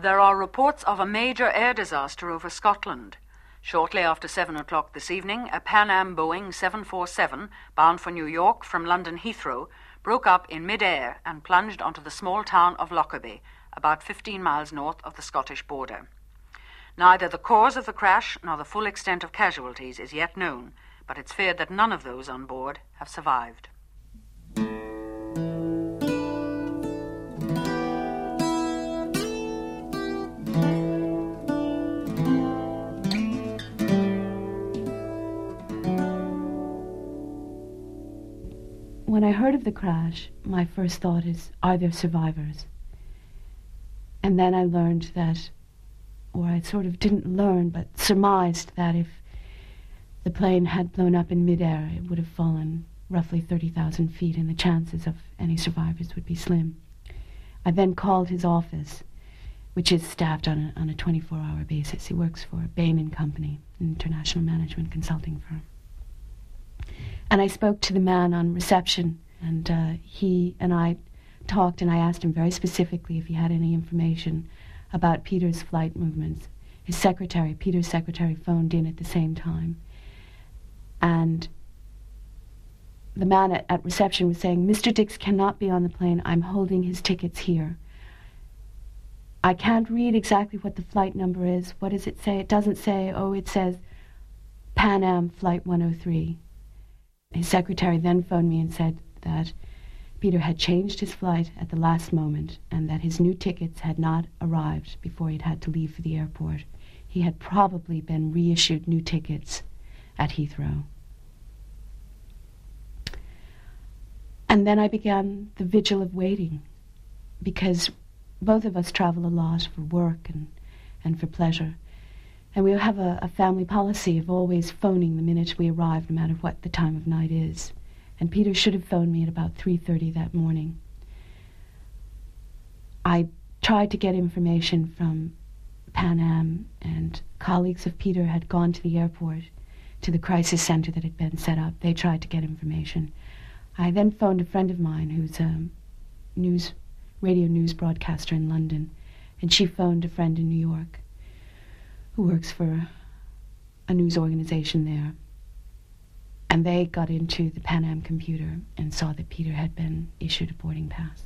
There are reports of a major air disaster over Scotland. Shortly after 7 o'clock this evening, a Pan Am Boeing 747, bound for New York from London Heathrow, broke up in mid-air and plunged onto the small town of Lockerbie, about 15 miles north of the Scottish border. Neither the cause of the crash nor the full extent of casualties is yet known, but it's feared that none of those on board have survived. When I heard of the crash, my first thought is, are there survivors? And then I learned that, or I sort of didn't learn, but surmised that if the plane had blown up in midair, it would have fallen roughly 30,000 feet, and the chances of any survivors would be slim. I then called his office, which is staffed on a, on a 24-hour basis. He works for Bain Company, an international management consulting firm. And I spoke to the man on reception, and uh, he and I talked, and I asked him very specifically if he had any information about Peter's flight movements. His secretary, Peter's secretary, phoned in at the same time. And the man at, at reception was saying, Mr. Dix cannot be on the plane. I'm holding his tickets here. I can't read exactly what the flight number is. What does it say? It doesn't say, oh, it says Pan Am Flight 103. His secretary then phoned me and said that Peter had changed his flight at the last moment and that his new tickets had not arrived before he'd had to leave for the airport. He had probably been reissued new tickets at Heathrow. And then I began the vigil of waiting because both of us travel a lot for work and, and for pleasure. And we have a, a family policy of always phoning the minute we arrive, no matter what the time of night is. And Peter should have phoned me at about 3.30 that morning. I tried to get information from Pan Am, and colleagues of Peter had gone to the airport, to the crisis center that had been set up. They tried to get information. I then phoned a friend of mine who's a news, radio news broadcaster in London, and she phoned a friend in New York who works for a news organization there. And they got into the Pan Am computer and saw that Peter had been issued a boarding pass.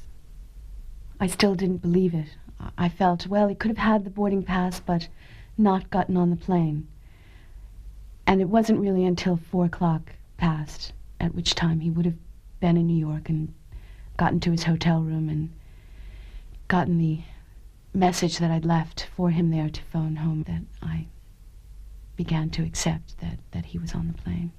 I still didn't believe it. I felt, well, he could have had the boarding pass, but not gotten on the plane. And it wasn't really until four o'clock passed, at which time he would have been in New York and gotten to his hotel room and gotten the message that I'd left for him there to phone home that I began to accept that, that he was on the plane.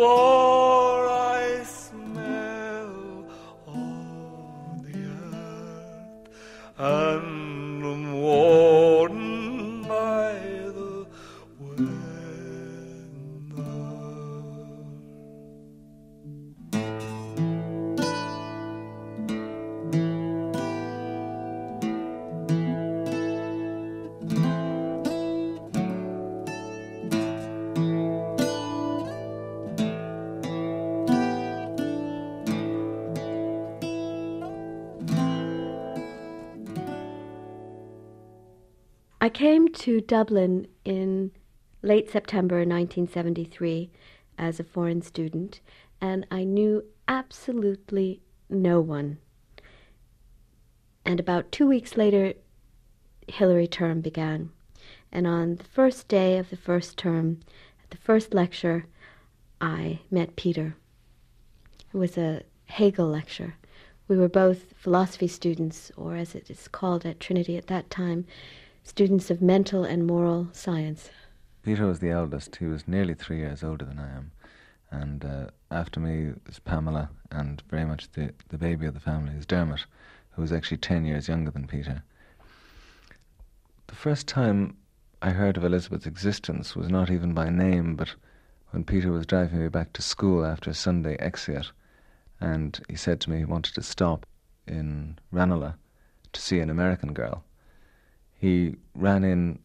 I to Dublin in late September 1973 as a foreign student, and I knew absolutely no one. And about two weeks later, Hilary term began. And on the first day of the first term, at the first lecture, I met Peter. It was a Hegel lecture. We were both philosophy students, or as it is called at Trinity at that time, students of mental and moral science. Peter was the eldest. He was nearly three years older than I am. And uh, after me was Pamela, and very much the, the baby of the family is Dermot, who was actually 10 years younger than Peter. The first time I heard of Elizabeth's existence was not even by name, but when Peter was driving me back to school after Sunday exeat, and he said to me he wanted to stop in Ranelagh to see an American girl. He ran in,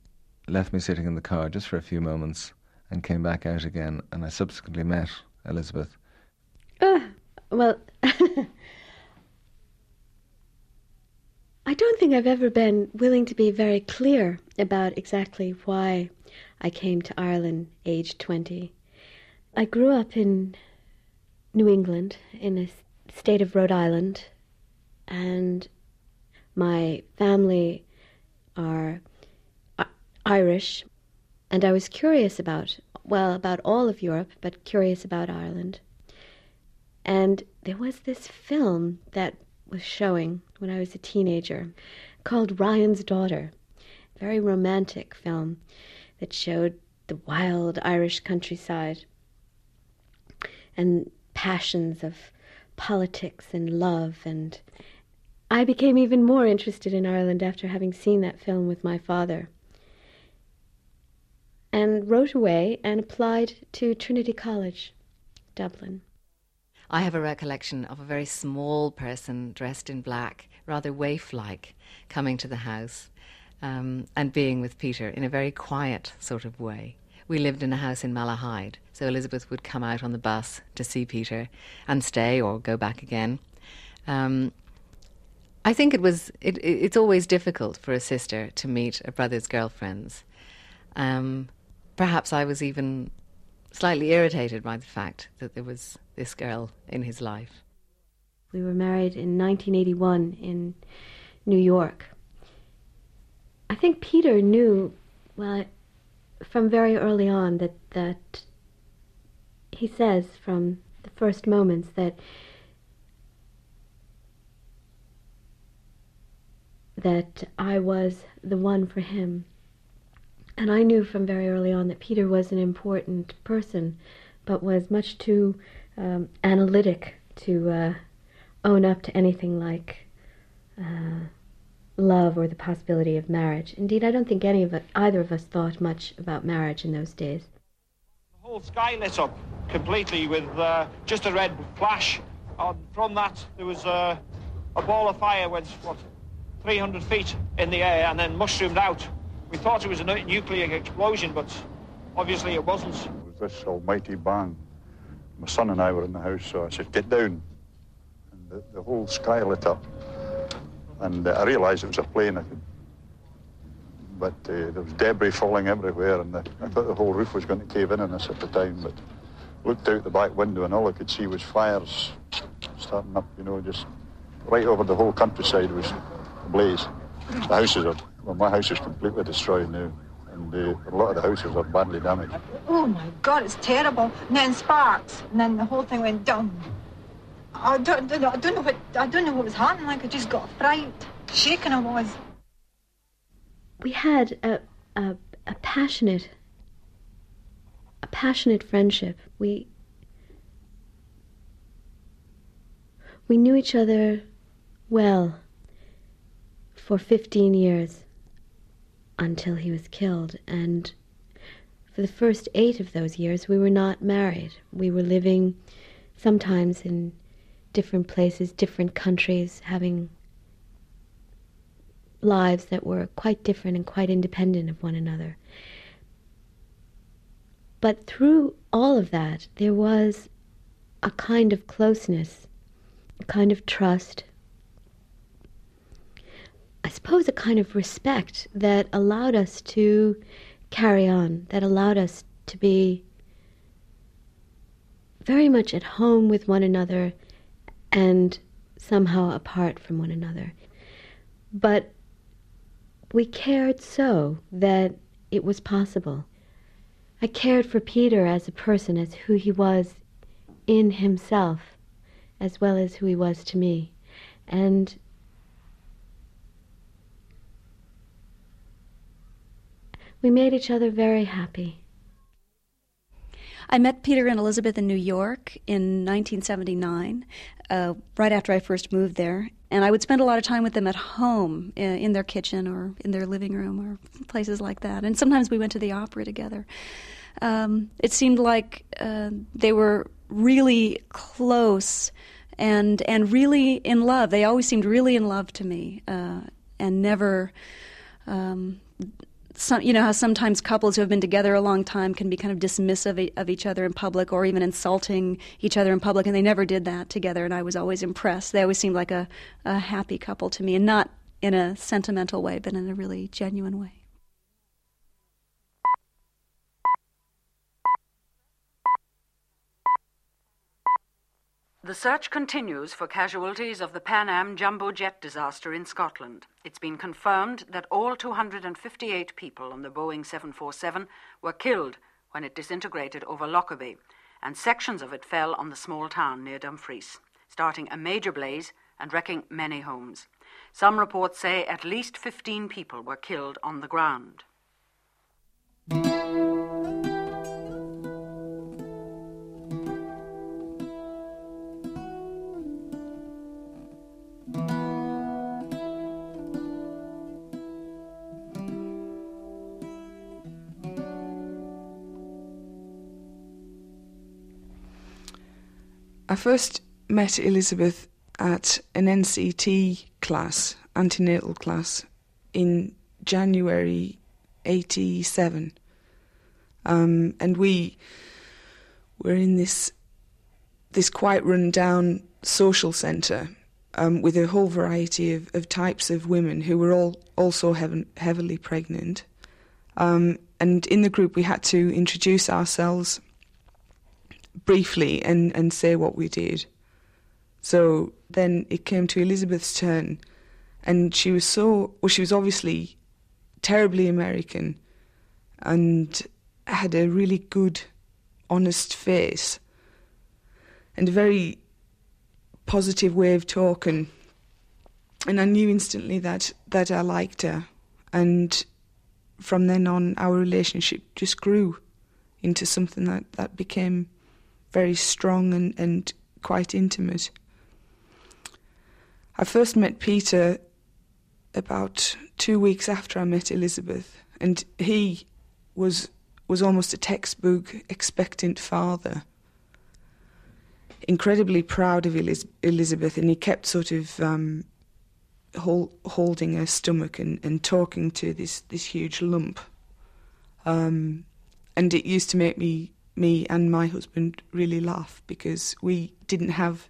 left me sitting in the car just for a few moments, and came back out again, and I subsequently met Elizabeth. Uh, well, I don't think I've ever been willing to be very clear about exactly why I came to Ireland aged 20. I grew up in New England, in the state of Rhode Island, and my family are uh, Irish, and I was curious about, well, about all of Europe, but curious about Ireland. And there was this film that was showing when I was a teenager called Ryan's Daughter. A very romantic film that showed the wild Irish countryside and passions of politics and love and I became even more interested in Ireland after having seen that film with my father and wrote away and applied to Trinity College, Dublin. I have a recollection of a very small person dressed in black, rather waif like, coming to the house um, and being with Peter in a very quiet sort of way. We lived in a house in Malahide, so Elizabeth would come out on the bus to see Peter and stay or go back again. Um, I think it was. It, it's always difficult for a sister to meet a brother's girlfriends. Um, perhaps I was even slightly irritated by the fact that there was this girl in his life. We were married in 1981 in New York. I think Peter knew, well, from very early on that that he says from the first moments that that I was the one for him. And I knew from very early on that Peter was an important person, but was much too um, analytic to uh, own up to anything like uh, love or the possibility of marriage. Indeed, I don't think any of it, either of us thought much about marriage in those days. The whole sky lit up completely with uh, just a red flash. from that, there was uh, a ball of fire went, what, 300 feet in the air and then mushroomed out. We thought it was a nuclear explosion, but obviously it wasn't. It was this almighty bang. My son and I were in the house, so I said, get down. And the, the whole sky lit up. And uh, I realised it was a plane. I but uh, there was debris falling everywhere, and the, I thought the whole roof was going to cave in on us at the time. But looked out the back window, and all I could see was fires starting up, you know, just right over the whole countryside was ablaze. The houses are, well, my house is completely destroyed now and uh, a lot of the houses are badly damaged. Oh my God, it's terrible. And then sparks, and then the whole thing went down. I don't, I don't know what I don't know what was happening. Like I just got fright, shaken I was. We had a, a a passionate a passionate friendship. We we knew each other well for 15 years until he was killed. And for the first eight of those years, we were not married. We were living sometimes in different places, different countries, having lives that were quite different and quite independent of one another. But through all of that, there was a kind of closeness, a kind of trust, suppose, a kind of respect that allowed us to carry on, that allowed us to be very much at home with one another and somehow apart from one another. But we cared so that it was possible. I cared for Peter as a person, as who he was in himself, as well as who he was to me. And we made each other very happy. I met Peter and Elizabeth in New York in 1979, uh, right after I first moved there. And I would spend a lot of time with them at home, in, in their kitchen or in their living room or places like that. And sometimes we went to the opera together. Um, it seemed like uh, they were really close and and really in love. They always seemed really in love to me, uh, and never um, some, you know how sometimes couples who have been together a long time can be kind of dismissive of each other in public or even insulting each other in public, and they never did that together. And I was always impressed. They always seemed like a, a happy couple to me, and not in a sentimental way, but in a really genuine way. The search continues for casualties of the Pan Am jumbo jet disaster in Scotland. It's been confirmed that all 258 people on the Boeing 747 were killed when it disintegrated over Lockerbie, and sections of it fell on the small town near Dumfries, starting a major blaze and wrecking many homes. Some reports say at least 15 people were killed on the ground. I first met Elizabeth at an NCT class, antenatal class, in January 87. Um, and we were in this this quite run down social centre um, with a whole variety of, of, types of women who were all also heav- heavily pregnant. Um, and in the group, we had to introduce ourselves briefly and, and say what we did. So then it came to Elizabeth's turn, and she was so well, she was obviously terribly American and had a really good, honest face and a very positive way of talking. And I knew instantly that, that I liked her. And from then on, our relationship just grew into something that, that became very strong and, and quite intimate. I first met Peter about two weeks after I met Elizabeth, and he was was almost a textbook expectant father. Incredibly proud of Eliz- Elizabeth, and he kept sort of um, hold, holding her stomach and, and talking to this this huge lump. Um, and it used to make me me and my husband really laugh because we didn't have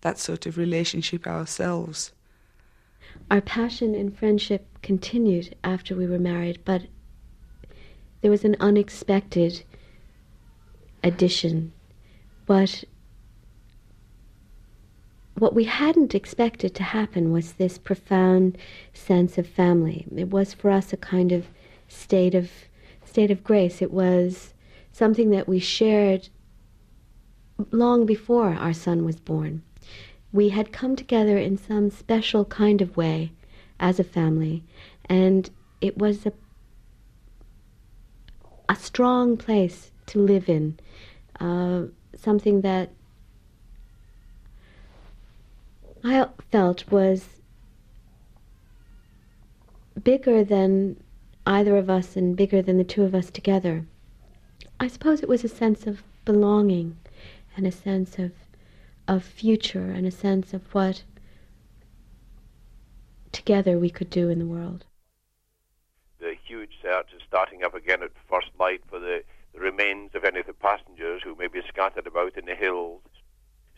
that sort of relationship ourselves. Our passion and friendship continued after we were married, but there was an unexpected addition. But what we hadn't expected to happen was this profound sense of family. It was for us a kind of state of state of grace. It was something that we shared long before our son was born. We had come together in some special kind of way as a family, and it was a, a strong place to live in, uh, something that I felt was bigger than either of us and bigger than the two of us together. I suppose it was a sense of belonging and a sense of of future and a sense of what together we could do in the world. The huge search is starting up again at first light for the, the remains of any of the passengers who may be scattered about in the hills.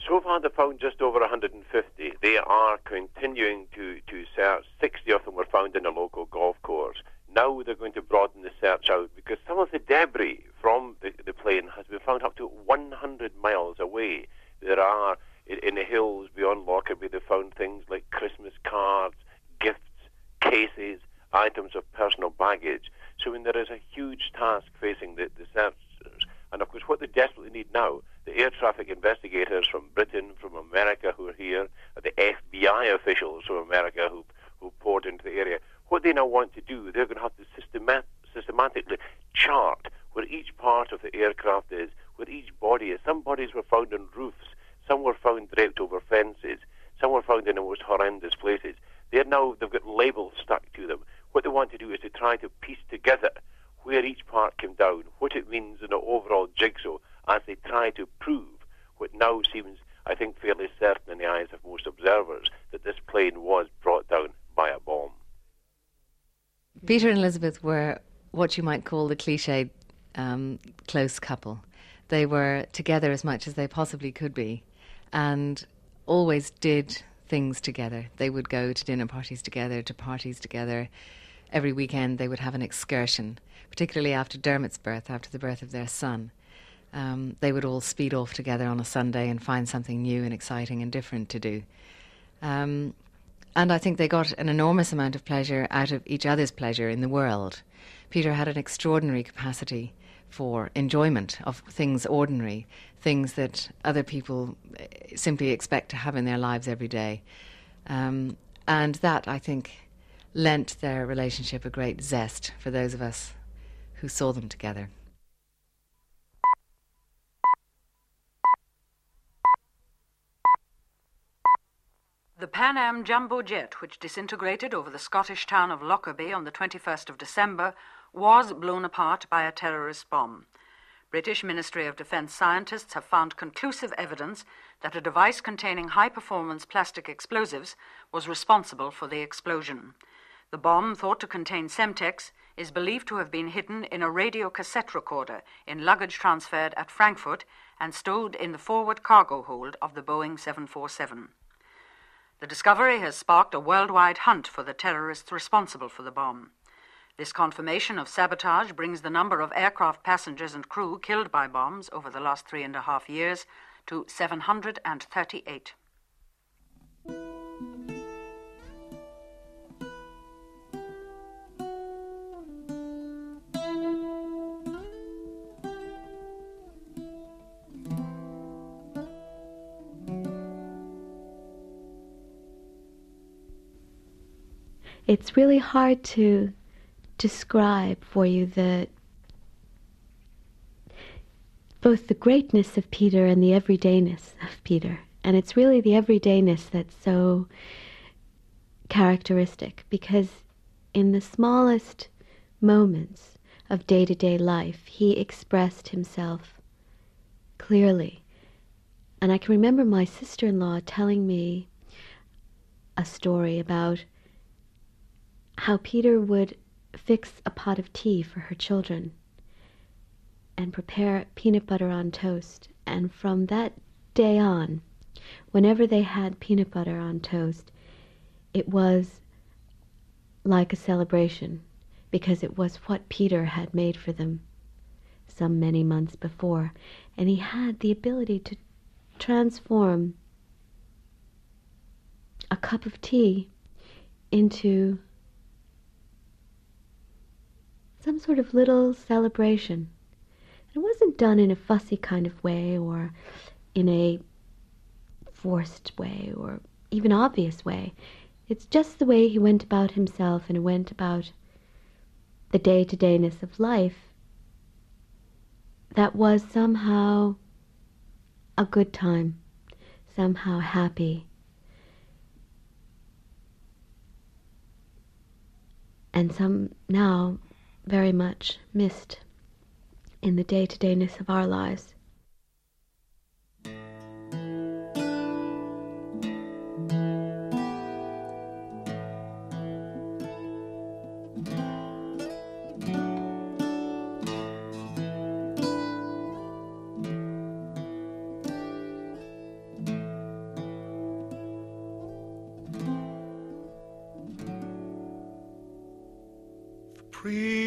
So far, they've found just over 150. They are continuing to, to search. 60 of them were found in a local golf course. Now they're going to broaden the search out because some of the debris from the, the plane has been found up to 100 miles away. There are, in, in the hills beyond Lockerbie, they found things like Christmas cards, gifts, cases, items of personal baggage. So when there is a huge task facing the, the searchers, and of course what they desperately need now, the air traffic investigators from Britain, from America who are here, the FBI officials from America who, who poured into the area, what they now want to do, they're going to have to systemat- systematically chart where each part of the aircraft is, where each body is. Some bodies were found on roofs, some were found draped over fences, some were found in the most horrendous places. They're now, they've got labels stuck to them. What they want to do is to try to piece together where each part came down, what it means in an overall jigsaw, as they try to prove what now seems, I think, fairly certain in the eyes of most observers that this plane was brought down by a bomb. Peter and Elizabeth were what you might call the cliched um, close couple. They were together as much as they possibly could be and always did things together. They would go to dinner parties together, to parties together. Every weekend they would have an excursion, particularly after Dermot's birth, after the birth of their son. Um, they would all speed off together on a Sunday and find something new and exciting and different to do. Um, and I think they got an enormous amount of pleasure out of each other's pleasure in the world. Peter had an extraordinary capacity for enjoyment of things ordinary, things that other people eh, simply expect to have in their lives every day. Um, and that, I think, lent their relationship a great zest for those of us who saw them together. The Pan Am jumbo jet, which disintegrated over the Scottish town of Lockerbie on the 21st of December, was blown apart by a terrorist bomb. British Ministry of Defence scientists have found conclusive evidence that a device containing high performance plastic explosives was responsible for the explosion. The bomb, thought to contain Semtex, is believed to have been hidden in a radio cassette recorder in luggage transferred at Frankfurt and stowed in the forward cargo hold of the Boeing 747. The discovery has sparked a worldwide hunt for the terrorists responsible for the bomb. This confirmation of sabotage brings the number of aircraft passengers and crew killed by bombs over the last three and a half years to 738. It's really hard to describe for you the both the greatness of Peter and the everydayness of Peter. And it's really the everydayness that's so characteristic because in the smallest moments of day to day life, he expressed himself clearly. And I can remember my sister in law telling me a story about how Peter would fix a pot of tea for her children and prepare peanut butter on toast. And from that day on, whenever they had peanut butter on toast, it was like a celebration because it was what Peter had made for them some many months before. And he had the ability to transform a cup of tea into some sort of little celebration. It wasn't done in a fussy kind of way or in a forced way or even obvious way. It's just the way he went about himself and went about the day to dayness of life that was somehow a good time, somehow happy. And some now very much missed in the day to dayness of our lives. priest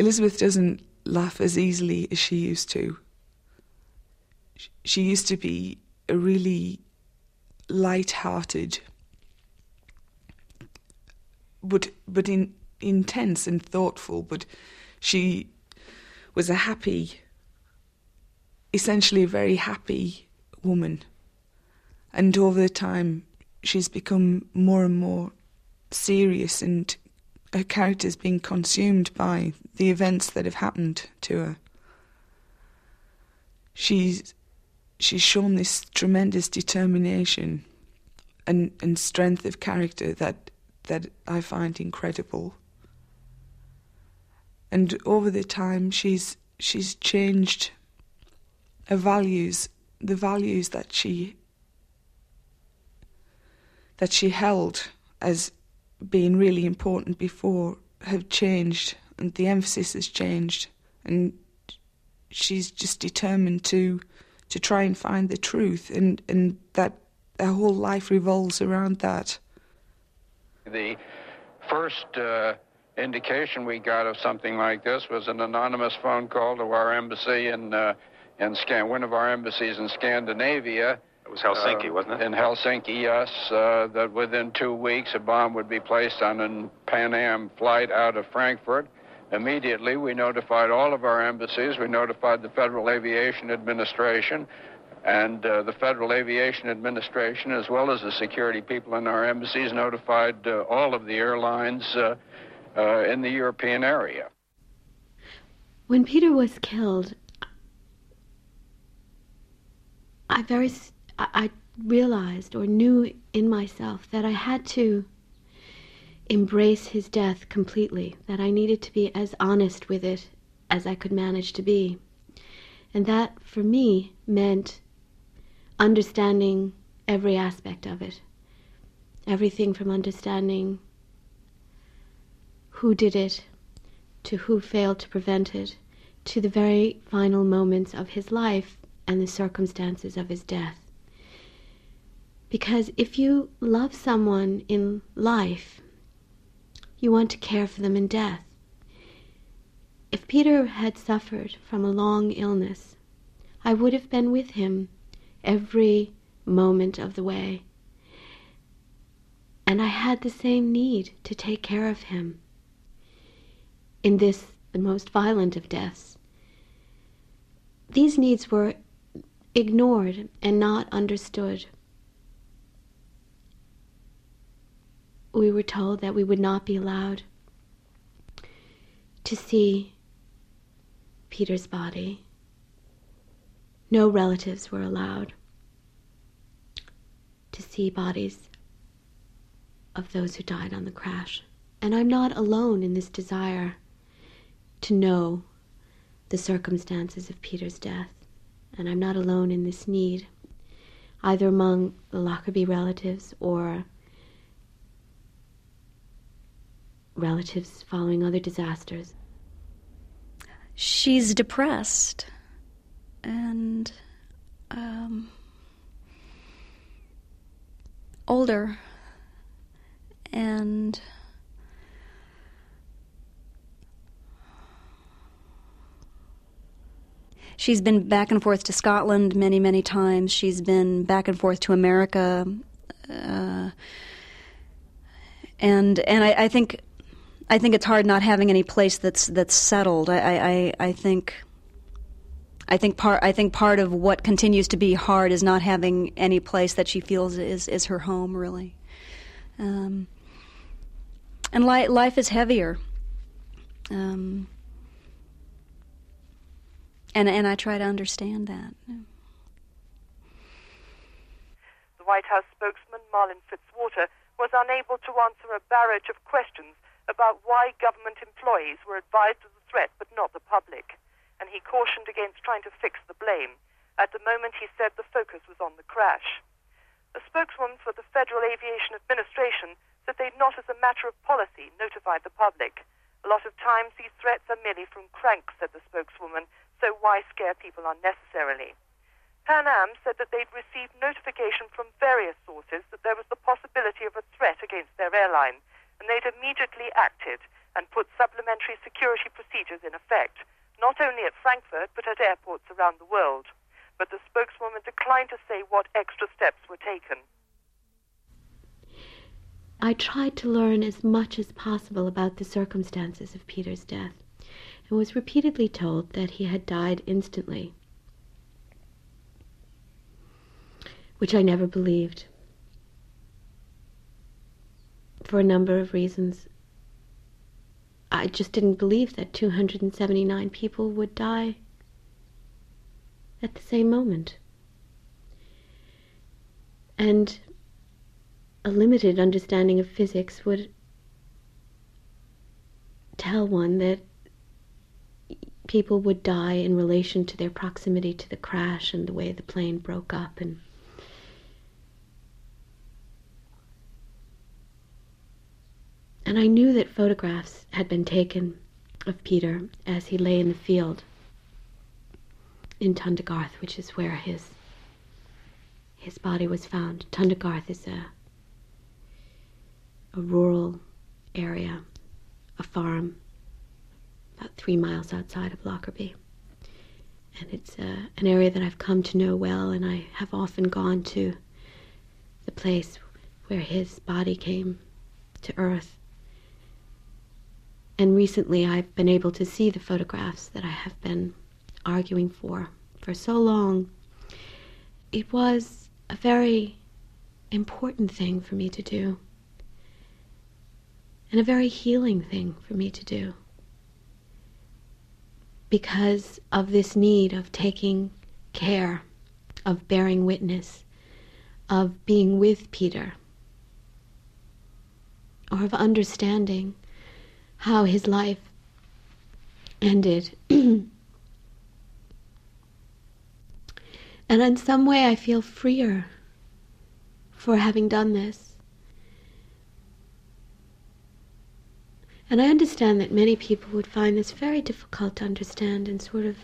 Elizabeth doesn't laugh as easily as she used to. She used to be a really light-hearted, but but in, intense and thoughtful. But she was a happy, essentially a very happy woman. And over the time, she's become more and more serious, and her character's being consumed by the events that have happened to her. She's she's shown this tremendous determination and, and strength of character that that I find incredible. And over the time she's she's changed her values, the values that she that she held as being really important before have changed and the emphasis has changed and she's just determined to to try and find the truth and and that her whole life revolves around that The first uh, indication we got of something like this was an anonymous phone call to our embassy in uh, in Scan- one of our embassies in Scandinavia. It was Helsinki, Uh, wasn't it? In Helsinki, yes. Uh, that within two weeks a bomb would be placed on a Pan Am flight out of Frankfurt. Immediately, we notified all of our embassies. We notified the Federal Aviation Administration. And uh, the Federal Aviation Administration, as well as the security people in our embassies, notified uh, all of the airlines uh, uh, in the European area. When Peter was killed, I very s- I, I realized or knew in myself that I had to embrace his death completely, that I needed to be as honest with it as I could manage to be. And that for me meant understanding every aspect of it. Everything from understanding who did it to who failed to prevent it to the very final moments of his life and the circumstances of his death. Because if you love someone in life, you want to care for them in death. If Peter had suffered from a long illness, I would have been with him every moment of the way. And I had the same need to take care of him. In this, the most violent of deaths, these needs were ignored and not understood. We were told that we would not be allowed to see Peter's body. No relatives were allowed to see bodies of those who died on the crash. And I'm not alone in this desire to know the circumstances of Peter's death. And I'm not alone in this need, either among the Lockerbie relatives or relatives following other disasters. She's depressed and um, older and she's been back and forth to Scotland many, many times. She's been back and forth to America, uh, and and I, I think I think it's hard not having any place that's that's settled. I, I, I think I think part I think part of what continues to be hard is not having any place that she feels is is her home really. Um, and li- life is heavier. Um, and and I try to understand that. The White House spokesman Marlin Fitzwater was unable to answer a barrage of questions about why government employees were advised of the threat but not the public, and he cautioned against trying to fix the blame. At the moment, he said the focus was on the crash. A spokeswoman for the Federal Aviation Administration said they'd not, as a matter of policy, notified the public. A lot of times these threats are merely from cranks, said the spokeswoman, so why scare people unnecessarily? Pan Am said that they'd received notification from various sources that there was the possibility of a threat against their airline, and they'd immediately acted and put supplementary security procedures in effect, not only at Frankfurt but at airports around the world. But the spokeswoman declined to say what extra steps were taken. I tried to learn as much as possible about the circumstances of Peter's death and was repeatedly told that he had died instantly, which I never believed for a number of reasons. I just didn't believe that 279 people would die at the same moment. And a limited understanding of physics would tell one that people would die in relation to their proximity to the crash and the way the plane broke up and and I knew that photographs had been taken of Peter as he lay in the field in Tundergarth, which is where his his body was found. Tundergarth is a a rural area, a farm, about three miles outside of Lockerbie. And it's uh, an area that I've come to know well, and I have often gone to the place where his body came to earth. And recently I've been able to see the photographs that I have been arguing for for so long. It was a very important thing for me to do, and a very healing thing for me to do because of this need of taking care, of bearing witness, of being with Peter, or of understanding how his life ended. and in some way, I feel freer for having done this. And I understand that many people would find this very difficult to understand and sort of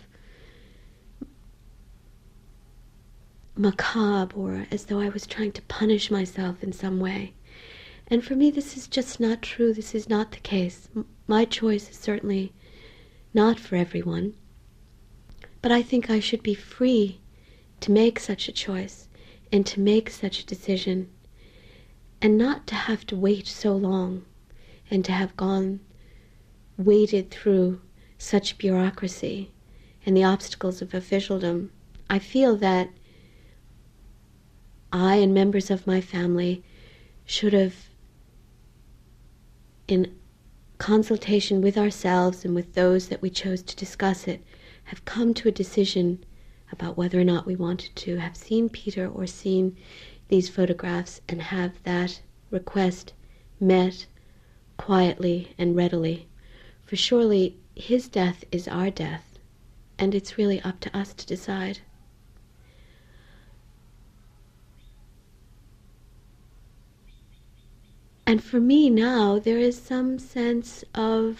macabre or as though I was trying to punish myself in some way. And for me, this is just not true. This is not the case. My choice is certainly not for everyone. But I think I should be free to make such a choice and to make such a decision and not to have to wait so long and to have gone, waded through such bureaucracy and the obstacles of officialdom. I feel that I and members of my family should have in consultation with ourselves and with those that we chose to discuss it, have come to a decision about whether or not we wanted to have seen Peter or seen these photographs and have that request met quietly and readily. For surely his death is our death, and it's really up to us to decide. And for me now, there is some sense of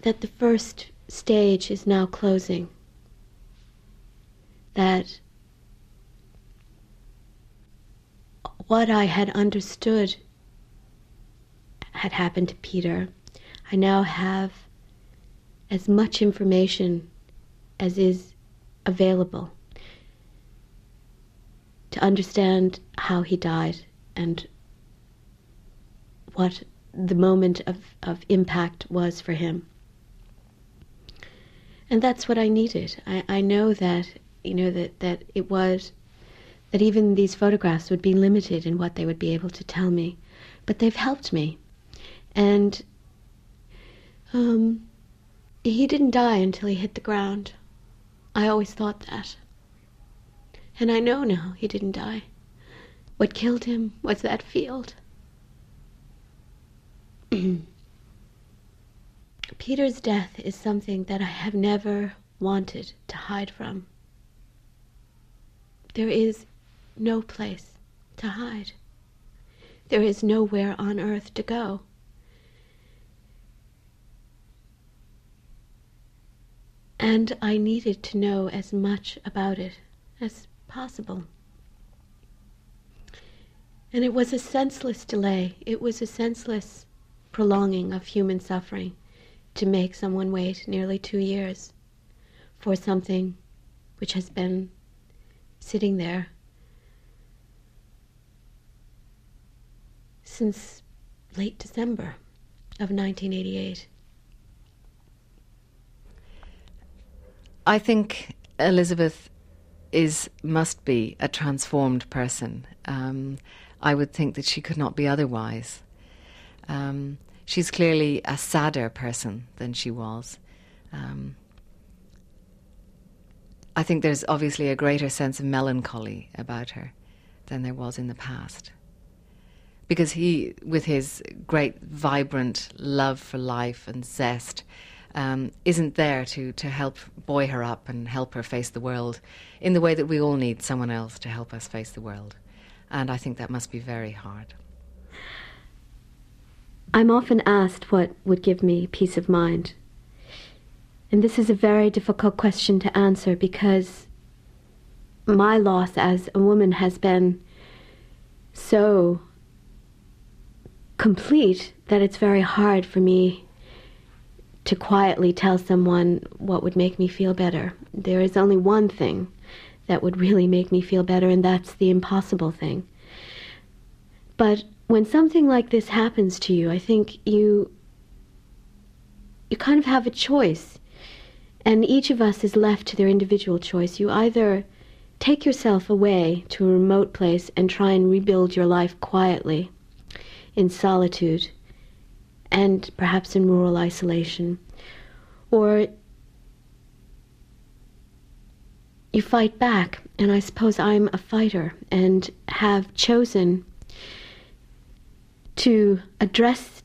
that the first stage is now closing. That what I had understood had happened to Peter, I now have as much information as is available to understand how he died and what the moment of, of impact was for him. And that's what I needed. I, I know that, you know, that, that it was, that even these photographs would be limited in what they would be able to tell me. But they've helped me. And um, he didn't die until he hit the ground. I always thought that. And I know now he didn't die. What killed him was that field. Peter's death is something that I have never wanted to hide from. There is no place to hide. There is nowhere on earth to go. And I needed to know as much about it as possible. And it was a senseless delay. It was a senseless prolonging of human suffering to make someone wait nearly two years for something which has been sitting there since late December of 1988. I think Elizabeth is must be a transformed person. Um, I would think that she could not be otherwise. Um, she's clearly a sadder person than she was. Um, I think there's obviously a greater sense of melancholy about her than there was in the past. Because he, with his great, vibrant love for life and zest, um, isn't there to, to help buoy her up and help her face the world in the way that we all need someone else to help us face the world. And I think that must be very hard. I'm often asked what would give me peace of mind. And this is a very difficult question to answer because my loss as a woman has been so complete that it's very hard for me to quietly tell someone what would make me feel better. There is only one thing that would really make me feel better, and that's the impossible thing. But when something like this happens to you, I think you you kind of have a choice. And each of us is left to their individual choice. You either take yourself away to a remote place and try and rebuild your life quietly in solitude and perhaps in rural isolation. Or you fight back, and I suppose I'm a fighter and have chosen to address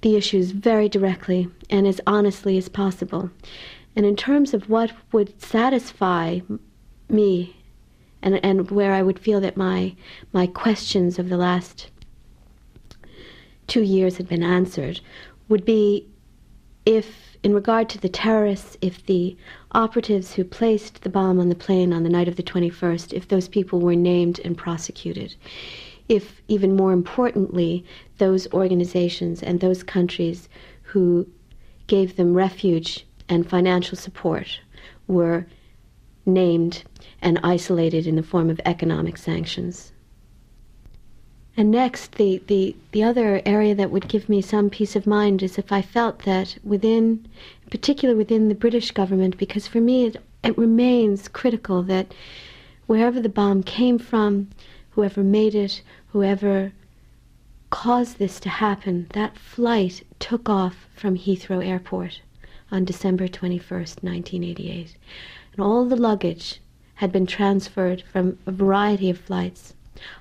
the issues very directly and as honestly as possible. And in terms of what would satisfy me and, and where I would feel that my, my questions of the last two years had been answered would be if, in regard to the terrorists, if the operatives who placed the bomb on the plane on the night of the 21st, if those people were named and prosecuted. If, even more importantly, those organizations and those countries who gave them refuge and financial support were named and isolated in the form of economic sanctions. And next, the, the, the other area that would give me some peace of mind is if I felt that within, in particular within the British government, because for me it, it remains critical that wherever the bomb came from, whoever made it, whoever caused this to happen, that flight took off from Heathrow Airport on December 21st, 1988. And all the luggage had been transferred from a variety of flights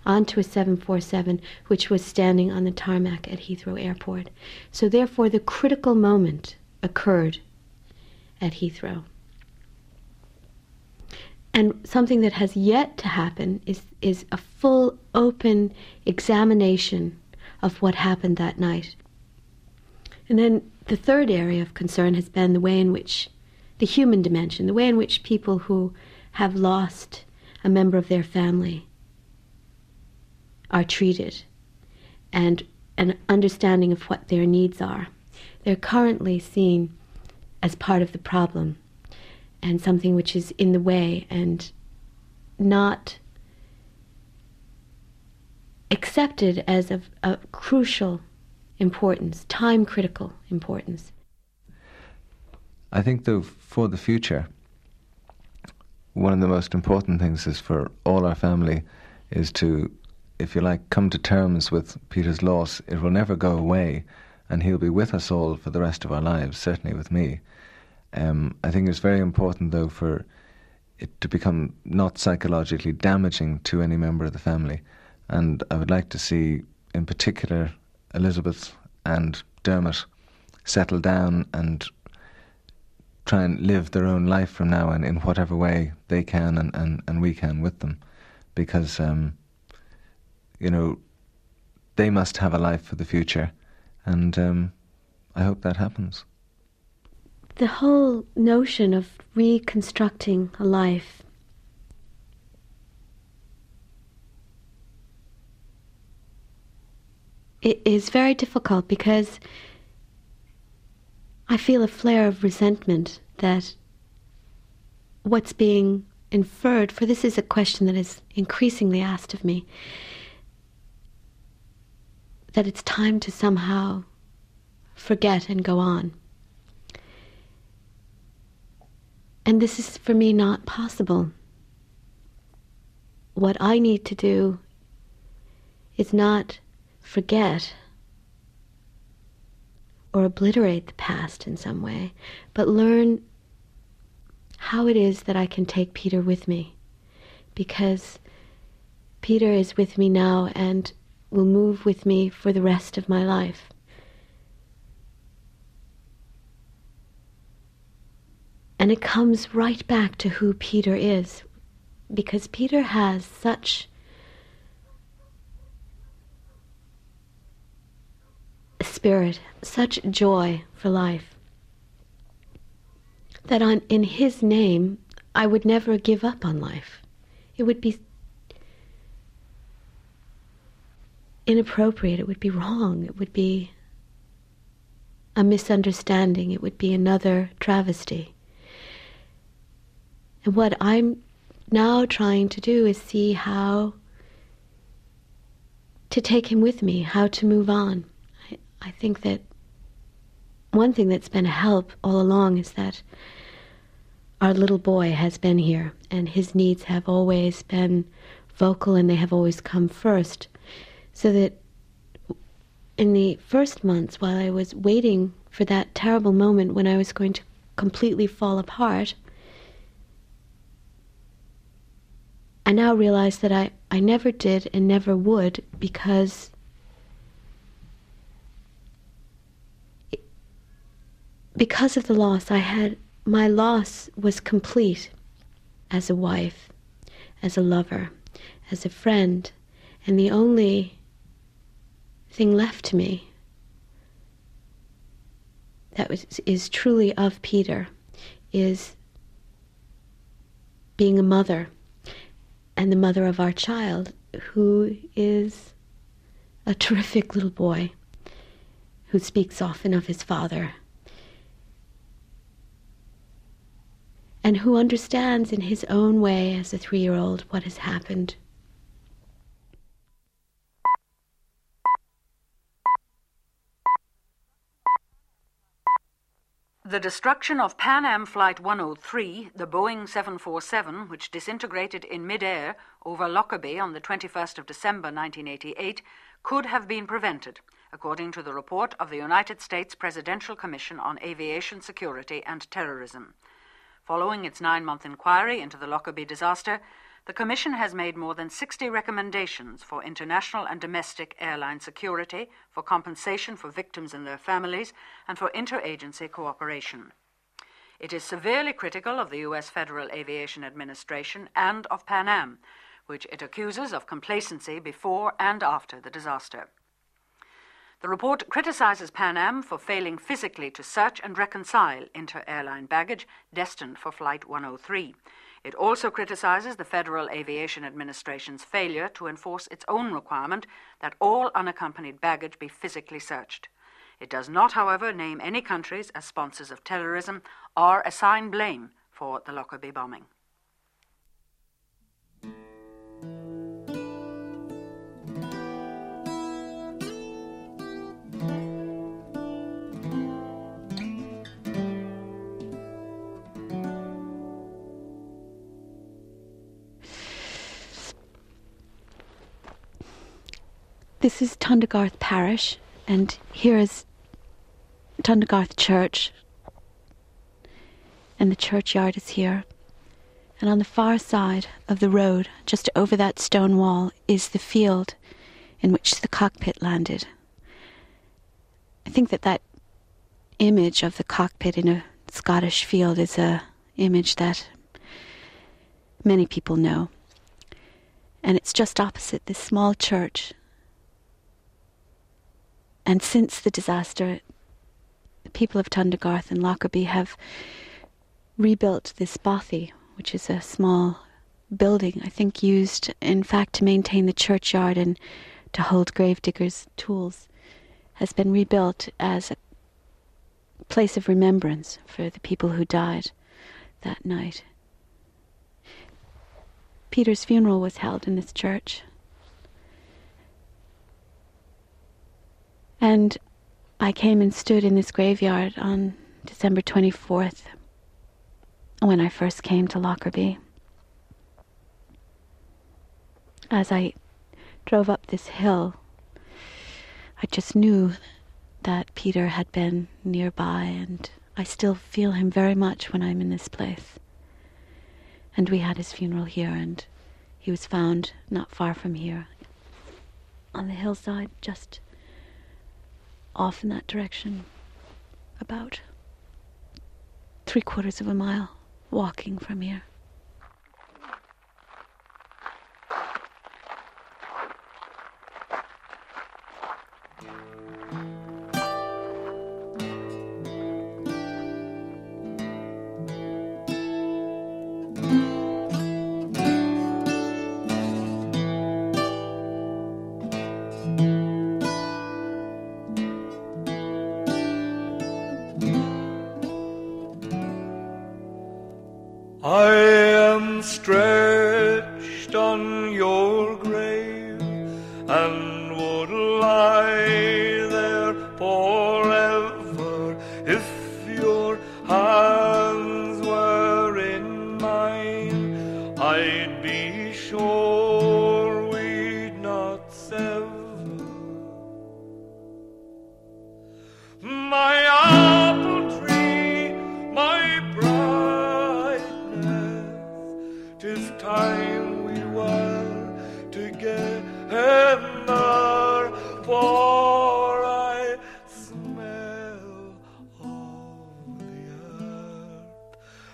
onto a 747 which was standing on the tarmac at Heathrow Airport. So, therefore, the critical moment occurred at Heathrow. And something that has yet to happen is, is a full, open examination of what happened that night. And then the third area of concern has been the way in which the human dimension, the way in which people who have lost a member of their family are treated and an understanding of what their needs are. They're currently seen as part of the problem and something which is in the way and not accepted as of crucial importance, time critical importance. I think, though, for the future, one of the most important things is for all our family is to, if you like, come to terms with Peter's loss. It will never go away, and he'll be with us all for the rest of our lives, certainly with me. Um, I think it's very important, though, for it to become not psychologically damaging to any member of the family. And I would like to see, in particular, Elizabeth and Dermot settle down and try and live their own life from now on in whatever way they can and, and, and we can with them. Because, um, you know, they must have a life for the future. And um, I hope that happens. The whole notion of reconstructing a life it is very difficult because I feel a flare of resentment that what's being inferred, for this is a question that is increasingly asked of me, that it's time to somehow forget and go on. And this is for me not possible. What I need to do is not forget or obliterate the past in some way, but learn how it is that I can take Peter with me. Because Peter is with me now and will move with me for the rest of my life. And it comes right back to who Peter is, because Peter has such spirit, such joy for life, that on, in his name I would never give up on life. It would be inappropriate, it would be wrong, it would be a misunderstanding, it would be another travesty. And what I'm now trying to do is see how to take him with me, how to move on. I think that one thing that's been a help all along is that our little boy has been here, and his needs have always been vocal and they have always come first. So that in the first months, while I was waiting for that terrible moment when I was going to completely fall apart, I now realize that I, I never did and never would because because of the loss I had, my loss was complete as a wife, as a lover, as a friend, and the only thing left to me that was, is truly of Peter is being a mother and the mother of our child who is a terrific little boy who speaks often of his father and who understands in his own way as a three year old what has happened. The destruction of Pan Am Flight 103, the Boeing 747, which disintegrated in midair over Lockerbie on the 21st of December 1988, could have been prevented, according to the report of the United States Presidential Commission on Aviation Security and Terrorism. Following its nine month inquiry into the Lockerbie disaster, the Commission has made more than 60 recommendations for international and domestic airline security, for compensation for victims and their families, and for interagency cooperation. It is severely critical of the U.S. Federal Aviation Administration and of Pan Am, which it accuses of complacency before and after the disaster. The report criticizes Pan Am for failing physically to search and reconcile inter airline baggage destined for Flight 103. It also criticizes the Federal Aviation Administration's failure to enforce its own requirement that all unaccompanied baggage be physically searched. It does not, however, name any countries as sponsors of terrorism or assign blame for the Lockerbie bombing. This is Tundergarth Parish, and here is Tundergarth Church, and the churchyard is here. And on the far side of the road, just over that stone wall, is the field in which the cockpit landed. I think that that image of the cockpit in a Scottish field is a image that many people know. And it's just opposite this small church. And since the disaster, the people of Tundergarth and Lockerbie have rebuilt this bothy, which is a small building, I think used in fact to maintain the churchyard and to hold gravediggers' tools, has been rebuilt as a place of remembrance for the people who died that night. Peter's funeral was held in this church. And I came and stood in this graveyard on December 24th when I first came to Lockerbie. As I drove up this hill, I just knew that Peter had been nearby, and I still feel him very much when I'm in this place. And we had his funeral here, and he was found not far from here, on the hillside, just off in that direction, about three quarters of a mile walking from here.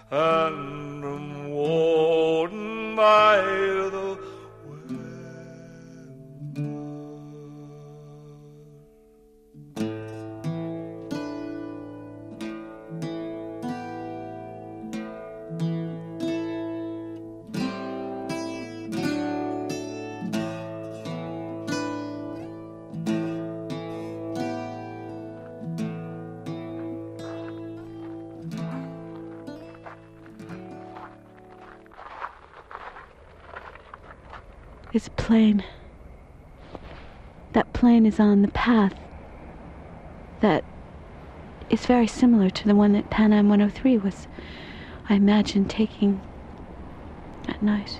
And am worn plane. That plane is on the path that is very similar to the one that Pan Am 103 was, I imagine, taking at night.